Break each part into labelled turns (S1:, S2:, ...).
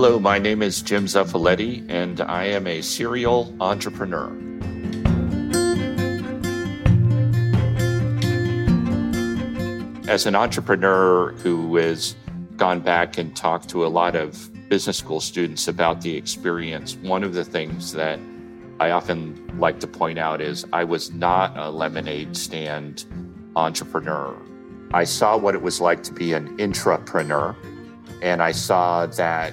S1: Hello, my name is Jim Zuffoletti, and I am a serial entrepreneur. As an entrepreneur who has gone back and talked to a lot of business school students about the experience, one of the things that I often like to point out is I was not a lemonade stand entrepreneur. I saw what it was like to be an intrapreneur, and I saw that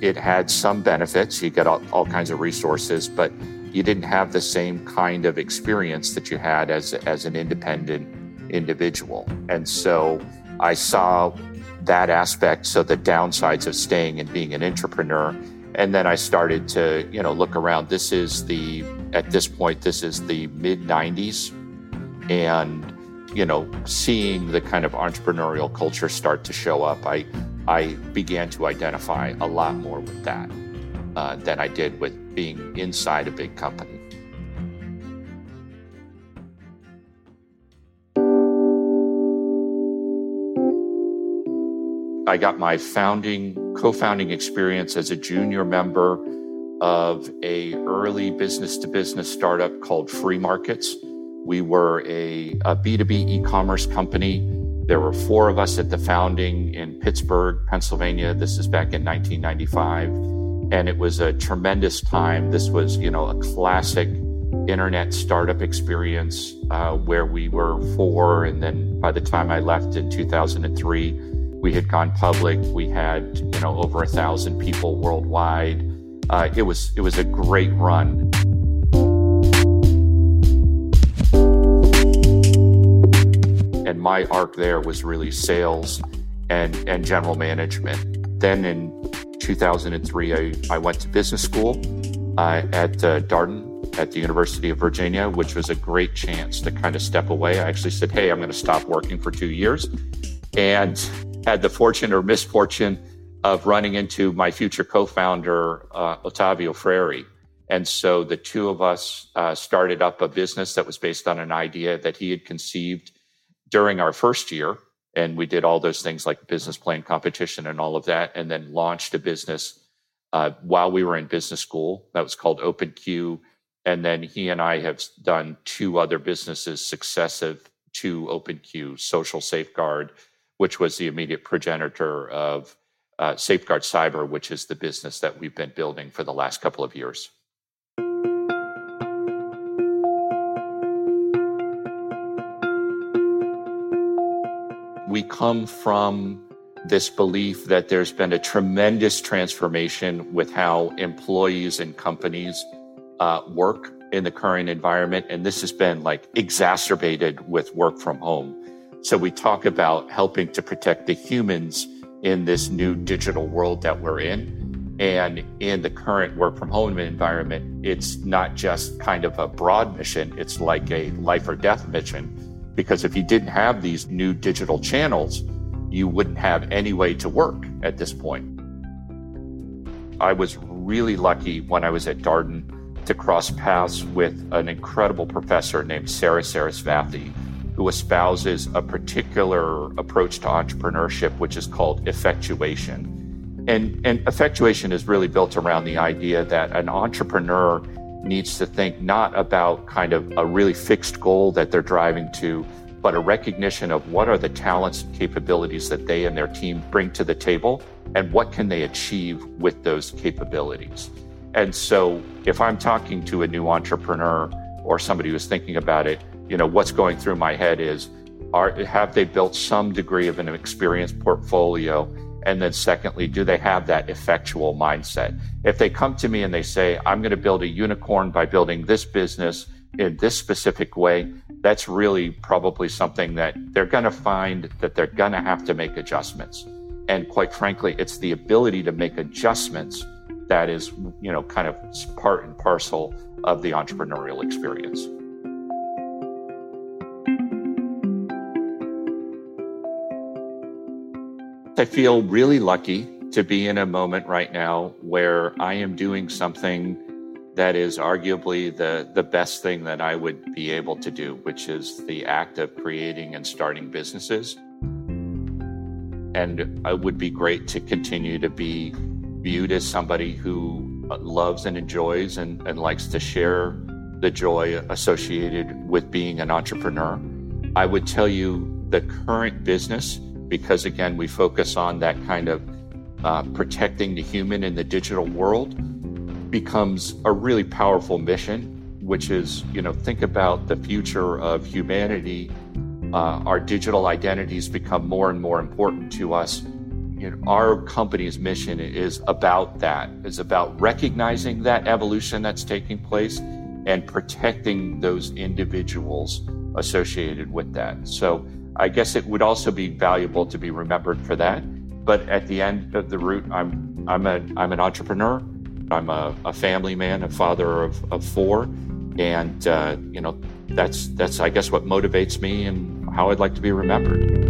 S1: it had some benefits. You get all, all, kinds of resources, but you didn't have the same kind of experience that you had as, as an independent individual. And so I saw that aspect, so the downsides of staying and being an entrepreneur. And then I started to, you know, look around. This is the, at this point, this is the mid 90s. And, you know, seeing the kind of entrepreneurial culture start to show up, I, I began to identify a lot more with that uh, than I did with being inside a big company. I got my founding, co-founding experience as a junior member of a early business to business startup called Free Markets. We were a a B2B e-commerce company there were four of us at the founding in Pittsburgh, Pennsylvania. This is back in 1995. And it was a tremendous time. This was, you know, a classic internet startup experience uh, where we were four. And then by the time I left in 2003, we had gone public. We had, you know, over a thousand people worldwide. Uh, it was it was a great run. My arc there was really sales and, and general management. Then in 2003, I, I went to business school uh, at uh, Darden at the University of Virginia, which was a great chance to kind of step away. I actually said, Hey, I'm going to stop working for two years and had the fortune or misfortune of running into my future co founder, uh, Ottavio Freri. And so the two of us uh, started up a business that was based on an idea that he had conceived during our first year. And we did all those things like business plan competition and all of that, and then launched a business uh, while we were in business school. That was called OpenQ. And then he and I have done two other businesses successive to OpenQ, Social Safeguard, which was the immediate progenitor of uh, Safeguard Cyber, which is the business that we've been building for the last couple of years. We come from this belief that there's been a tremendous transformation with how employees and companies uh, work in the current environment. And this has been like exacerbated with work from home. So we talk about helping to protect the humans in this new digital world that we're in. And in the current work from home environment, it's not just kind of a broad mission, it's like a life or death mission because if you didn't have these new digital channels, you wouldn't have any way to work at this point. I was really lucky when I was at Darden to cross paths with an incredible professor named Saras Sarasvathy, who espouses a particular approach to entrepreneurship, which is called effectuation. And, and effectuation is really built around the idea that an entrepreneur needs to think not about kind of a really fixed goal that they're driving to, but a recognition of what are the talents and capabilities that they and their team bring to the table and what can they achieve with those capabilities. And so if I'm talking to a new entrepreneur or somebody who's thinking about it, you know, what's going through my head is are have they built some degree of an experience portfolio and then, secondly, do they have that effectual mindset? If they come to me and they say, I'm going to build a unicorn by building this business in this specific way, that's really probably something that they're going to find that they're going to have to make adjustments. And quite frankly, it's the ability to make adjustments that is, you know, kind of part and parcel of the entrepreneurial experience. I feel really lucky to be in a moment right now where I am doing something that is arguably the, the best thing that I would be able to do, which is the act of creating and starting businesses. And it would be great to continue to be viewed as somebody who loves and enjoys and, and likes to share the joy associated with being an entrepreneur. I would tell you the current business because again, we focus on that kind of uh, protecting the human in the digital world becomes a really powerful mission, which is, you know, think about the future of humanity. Uh, our digital identities become more and more important to us. You know, our company's mission is about that. Is about recognizing that evolution that's taking place and protecting those individuals associated with that. So I guess it would also be valuable to be remembered for that. But at the end of the route, I'm I'm a I'm an entrepreneur. I'm a, a family man, a father of, of four, and uh, you know that's that's I guess what motivates me and how I'd like to be remembered.